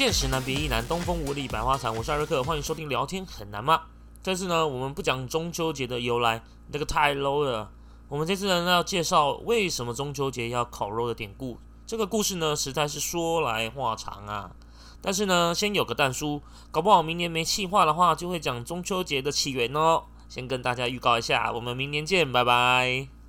见时难别亦难，东风无力百花残。我是艾瑞克，欢迎收听聊天很难吗？这次呢，我们不讲中秋节的由来，那个太 low 了。我们这次呢要介绍为什么中秋节要烤肉的典故。这个故事呢实在是说来话长啊。但是呢，先有个蛋书，搞不好明年没气化的话，就会讲中秋节的起源哦。先跟大家预告一下，我们明年见，拜拜。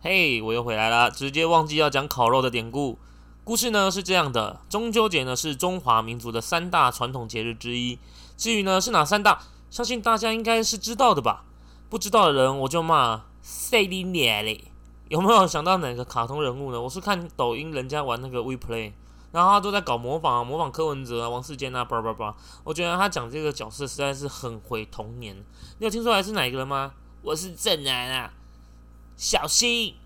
嘿，我又回来了，直接忘记要讲烤肉的典故。故事呢是这样的：中秋节呢是中华民族的三大传统节日之一。至于呢是哪三大，相信大家应该是知道的吧？不知道的人我就骂塞你脸嘞！有没有想到哪个卡通人物呢？我是看抖音人家玩那个 WePlay，然后他都在搞模仿啊，模仿柯文哲啊、王世坚啊，叭叭叭。我觉得他讲这个角色实在是很毁童年。你有听出来是哪一个人吗？我是正南啊，小心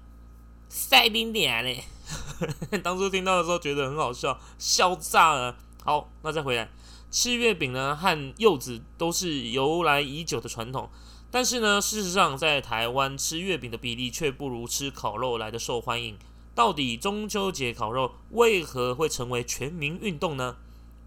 塞冰点嘞！当初听到的时候觉得很好笑，笑炸了。好，那再回来，吃月饼呢和柚子都是由来已久的传统。但是呢，事实上，在台湾吃月饼的比例却不如吃烤肉来的受欢迎。到底中秋节烤肉为何会成为全民运动呢？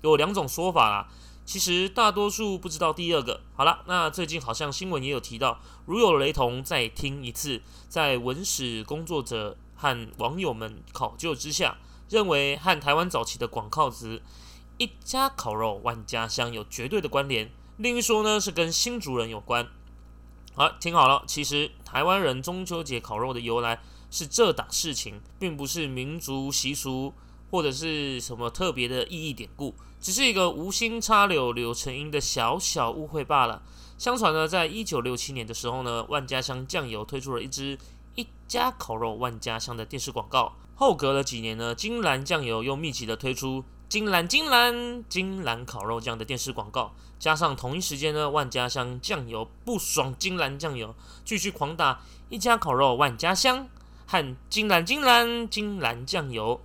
有两种说法啦。其实大多数不知道第二个。好了，那最近好像新闻也有提到，如有雷同，再听一次。在文史工作者和网友们考究之下，认为和台湾早期的广告词“一家烤肉万家香”有绝对的关联。另一说呢，是跟新族人有关。好，听好了，其实台湾人中秋节烤肉的由来是这档事情，并不是民族习俗或者是什么特别的意义典故，只是一个无心插柳柳成荫的小小误会罢了。相传呢，在一九六七年的时候呢，万家香酱油推出了一支“一家烤肉万家香”的电视广告。后隔了几年呢，金兰酱油又密集的推出。金兰金兰金兰烤肉酱的电视广告，加上同一时间呢，万家香酱油不爽金兰酱油，继续狂打一家烤肉万家香和金兰金兰金兰酱油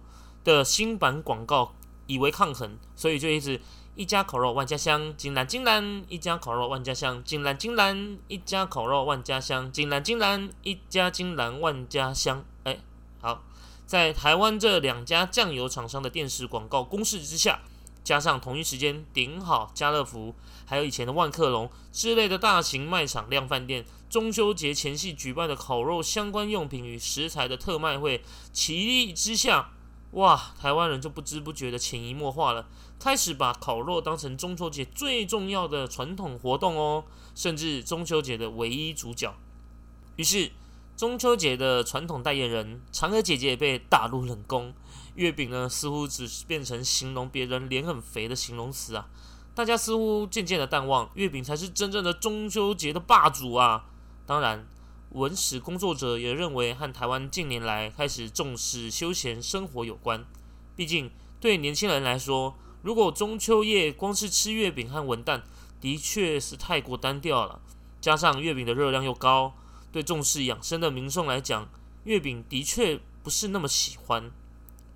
的新版广告，以为抗衡，所以就一直一家烤肉万家香金兰金兰一家烤肉万家香金兰金兰一家烤肉万家香金兰金兰一家金兰万家香。哎，好。在台湾这两家酱油厂商的电视广告攻势之下，加上同一时间顶好、家乐福，还有以前的万客隆之类的大型卖场、量饭店，中秋节前夕举办的烤肉相关用品与食材的特卖会，齐力之下，哇，台湾人就不知不觉的潜移默化了，开始把烤肉当成中秋节最重要的传统活动哦，甚至中秋节的唯一主角。于是。中秋节的传统代言人嫦娥姐姐被打入冷宫，月饼呢似乎只是变成形容别人脸很肥的形容词啊！大家似乎渐渐的淡忘，月饼才是真正的中秋节的霸主啊！当然，文史工作者也认为和台湾近年来开始重视休闲生活有关。毕竟对年轻人来说，如果中秋夜光是吃月饼和文旦，的确是太过单调了。加上月饼的热量又高。对重视养生的民众来讲，月饼的确不是那么喜欢。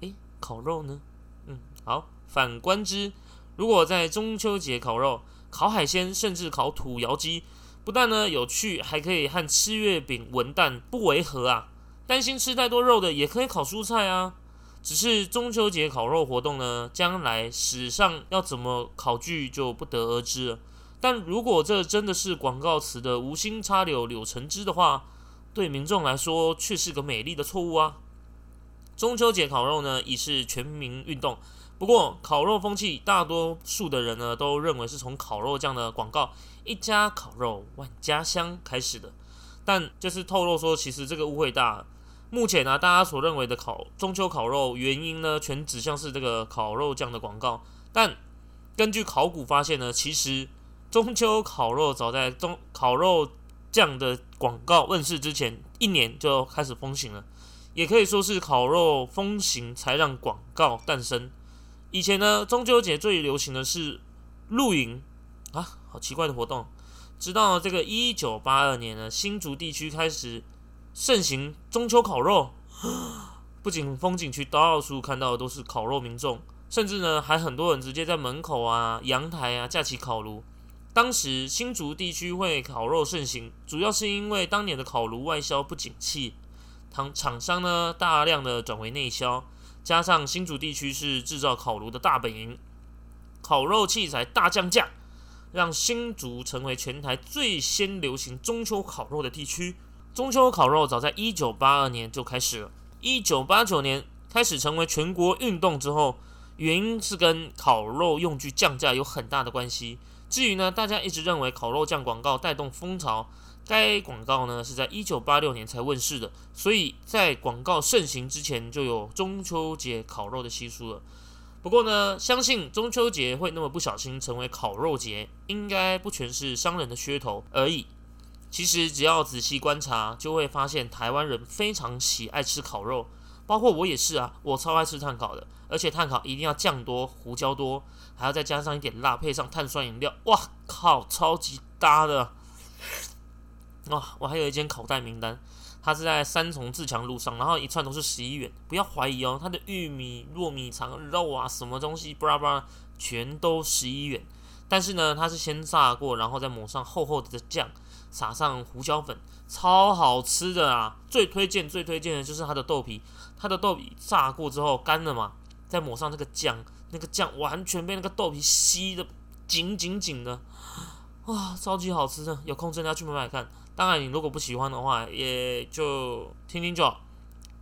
诶，烤肉呢？嗯，好。反观之，如果在中秋节烤肉、烤海鲜，甚至烤土窑鸡，不但呢有趣，还可以和吃月饼、文旦不违和啊。担心吃太多肉的，也可以烤蔬菜啊。只是中秋节烤肉活动呢，将来史上要怎么考据就不得而知了。但如果这真的是广告词的无心插柳柳成枝的话，对民众来说却是个美丽的错误啊！中秋节烤肉呢已是全民运动，不过烤肉风气，大多数的人呢都认为是从烤肉酱的广告“一家烤肉万家香”开始的。但就是透露说，其实这个误会大。目前呢，大家所认为的烤中秋烤肉原因呢，全指向是这个烤肉酱的广告。但根据考古发现呢，其实中秋烤肉早在中烤肉酱的广告问世之前一年就开始风行了，也可以说是烤肉风行才让广告诞生。以前呢，中秋节最流行的是露营啊，好奇怪的活动。直到这个一九八二年呢，新竹地区开始盛行中秋烤肉，不仅风景区到处看到的都是烤肉民众，甚至呢还很多人直接在门口啊、阳台啊架起烤炉。当时新竹地区会烤肉盛行，主要是因为当年的烤炉外销不景气，厂厂商呢大量的转为内销，加上新竹地区是制造烤炉的大本营，烤肉器材大降价，让新竹成为全台最先流行中秋烤肉的地区。中秋烤肉早在一九八二年就开始了，一九八九年开始成为全国运动之后，原因是跟烤肉用具降价有很大的关系。至于呢，大家一直认为烤肉酱广告带动风潮，该广告呢是在一九八六年才问世的，所以在广告盛行之前就有中秋节烤肉的习俗了。不过呢，相信中秋节会那么不小心成为烤肉节，应该不全是商人的噱头而已。其实只要仔细观察，就会发现台湾人非常喜爱吃烤肉，包括我也是啊，我超爱吃炭烤的，而且炭烤一定要酱多、胡椒多，还要再加上一点辣，配上碳酸饮料，哇靠，超级搭的！哇，我还有一间口袋名单，它是在三重自强路上，然后一串都是十一元，不要怀疑哦，它的玉米、糯米肠、肉啊，什么东西，巴拉巴拉，全都十一元。但是呢，它是先炸过，然后再抹上厚厚的酱。撒上胡椒粉，超好吃的啊！最推荐、最推荐的就是它的豆皮。它的豆皮炸过之后干了嘛，再抹上那个酱，那个酱完全被那个豆皮吸的紧紧紧的，哇，超级好吃的！有空真的要去买买看。当然，你如果不喜欢的话，也就听听就好。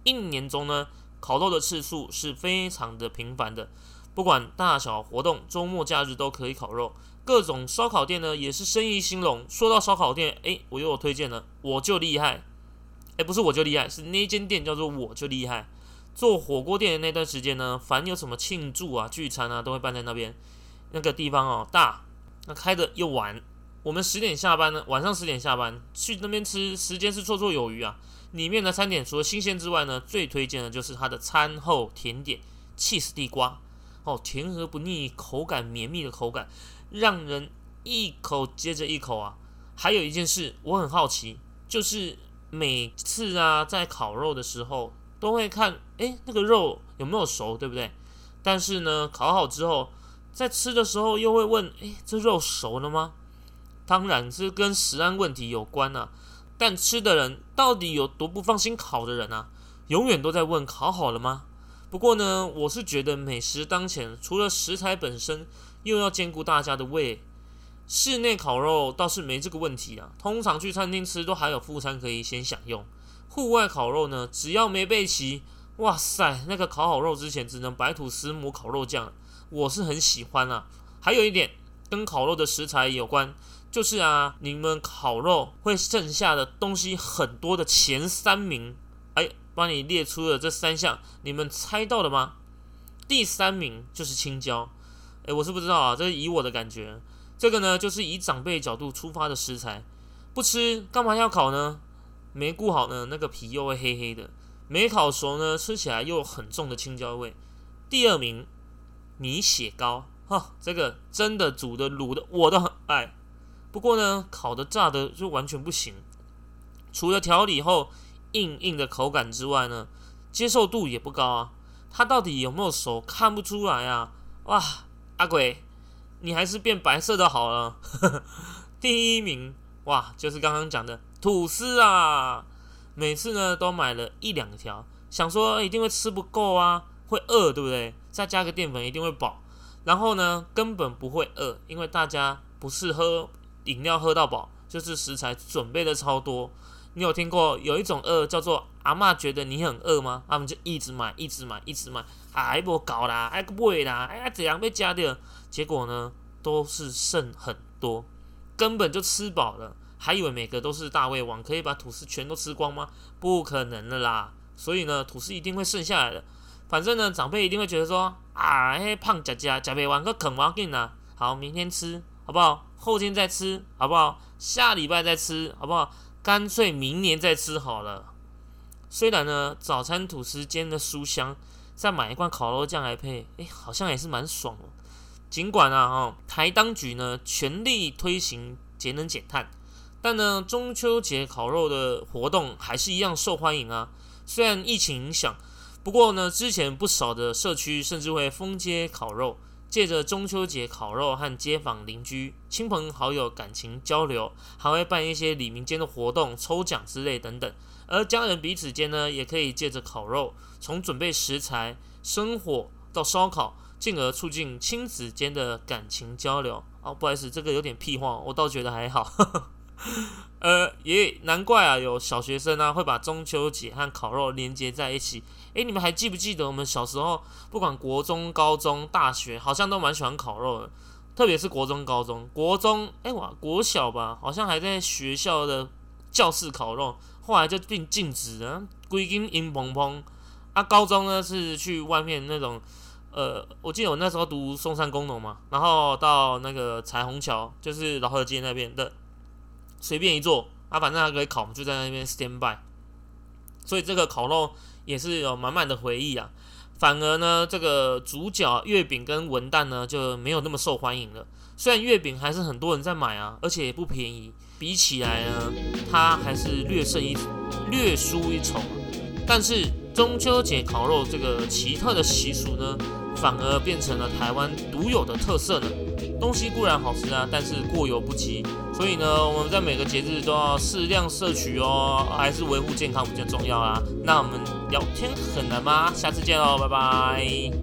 一年中呢，烤肉的次数是非常的频繁的，不管大小活动，周末假日都可以烤肉。各种烧烤店呢，也是生意兴隆。说到烧烤店，诶，我又有推荐了，我就厉害。诶，不是我就厉害，是那间店叫做我就厉害。做火锅店的那段时间呢，凡有什么庆祝啊、聚餐啊，都会办在那边。那个地方哦，大，那开的又晚。我们十点下班呢，晚上十点下班去那边吃，时间是绰绰有余啊。里面的餐点除了新鲜之外呢，最推荐的就是它的餐后甜点——气死地瓜。哦，甜而不腻，口感绵密的口感。让人一口接着一口啊！还有一件事，我很好奇，就是每次啊在烤肉的时候，都会看，诶，那个肉有没有熟，对不对？但是呢，烤好之后，在吃的时候又会问，诶，这肉熟了吗？当然是跟食安问题有关啊。但吃的人到底有多不放心烤的人啊？永远都在问烤好了吗？不过呢，我是觉得美食当前，除了食材本身。又要兼顾大家的胃，室内烤肉倒是没这个问题啊。通常去餐厅吃都还有副餐可以先享用。户外烤肉呢，只要没备齐，哇塞，那个烤好肉之前只能白吐司抹烤肉酱，我是很喜欢啊。还有一点跟烤肉的食材有关，就是啊，你们烤肉会剩下的东西很多的前三名，哎，帮你列出了这三项，你们猜到了吗？第三名就是青椒。诶，我是不知道啊，这是以我的感觉，这个呢就是以长辈角度出发的食材，不吃干嘛要烤呢？没顾好呢，那个皮又会黑黑的；没烤熟呢，吃起来又有很重的青椒味。第二名，米血糕，哈，这个真的煮的、卤的我都很爱，不过呢，烤的、炸的就完全不行。除了调理后硬硬的口感之外呢，接受度也不高啊。它到底有没有熟，看不出来啊，哇！阿鬼，你还是变白色的好了。第一名哇，就是刚刚讲的吐司啊！每次呢都买了一两条，想说一定会吃不够啊，会饿，对不对？再加个淀粉一定会饱。然后呢，根本不会饿，因为大家不是喝饮料喝到饱，就是食材准备的超多。你有听过有一种饿叫做阿妈觉得你很饿吗？他们就一直买，一直买，一直买。哎，不搞啦，哎个买啦，哎呀怎样被加掉？结果呢，都是剩很多，根本就吃饱了，还以为每个都是大胃王，可以把吐司全都吃光吗？不可能的啦！所以呢，吐司一定会剩下来的。反正呢，长辈一定会觉得说，啊，嘿胖姐姐加不完个啃完给你拿，好，明天吃好不好？后天再吃好不好？下礼拜再吃好不好？干脆明年再吃好了。虽然呢，早餐吐司煎的酥香。再买一罐烤肉酱来配，哎，好像也是蛮爽的。尽管啊，哦，台当局呢全力推行节能减碳，但呢中秋节烤肉的活动还是一样受欢迎啊。虽然疫情影响，不过呢之前不少的社区甚至会封街烤肉，借着中秋节烤肉和街坊邻居、亲朋好友感情交流，还会办一些里民间的活动、抽奖之类等等。而家人彼此间呢，也可以借着烤肉，从准备食材、生火到烧烤，进而促进亲子间的感情交流。哦，不好意思，这个有点屁话，我倒觉得还好。呃，也难怪啊，有小学生啊会把中秋节和烤肉连接在一起。诶，你们还记不记得我们小时候，不管国中、高中、大学，好像都蛮喜欢烤肉的。特别是国中、高中，国中，诶，哇，国小吧，好像还在学校的教室烤肉，后来就并禁止了，规定阴蓬蓬。啊，高中呢是去外面那种，呃，我记得我那时候读松山工农嘛，然后到那个彩虹桥，就是老河街那边的。随便一坐啊，反正还可以烤，就在那边 stand by。所以这个烤肉也是有满满的回忆啊。反而呢，这个主角月饼跟文旦呢就没有那么受欢迎了。虽然月饼还是很多人在买啊，而且也不便宜，比起来呢，它还是略胜一略输一筹。但是中秋节烤肉这个奇特的习俗呢，反而变成了台湾独有的特色呢。东西固然好吃啊，但是过犹不及。所以呢，我们在每个节日都要适量摄取哦，还是维护健康比较重要啊。那我们聊天很难吗？下次见喽，拜拜。